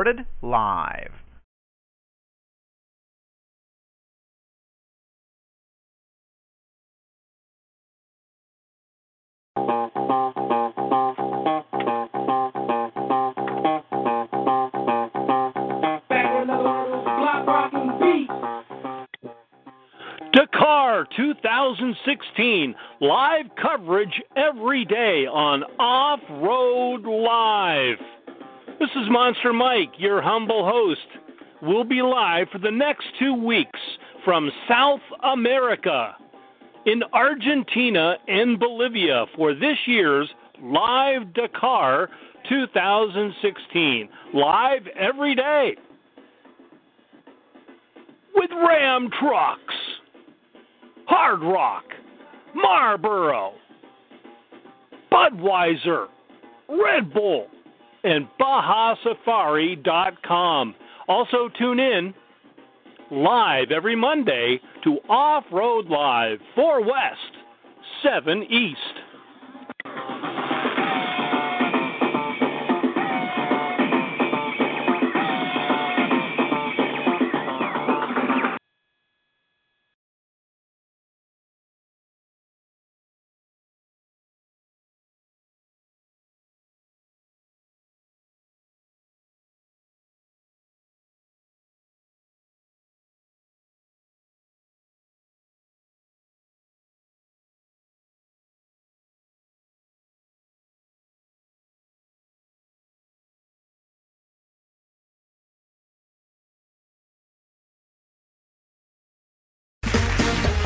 Recorded live. Dakar 2016 live coverage every day on Off Road Live. This is Monster Mike, your humble host. We'll be live for the next two weeks from South America in Argentina and Bolivia for this year's Live Dakar 2016. Live every day with Ram trucks. Hard Rock, Marlboro, Budweiser, Red Bull, and BajaSafari.com. Also, tune in live every Monday to Off Road Live, 4 West, 7 East.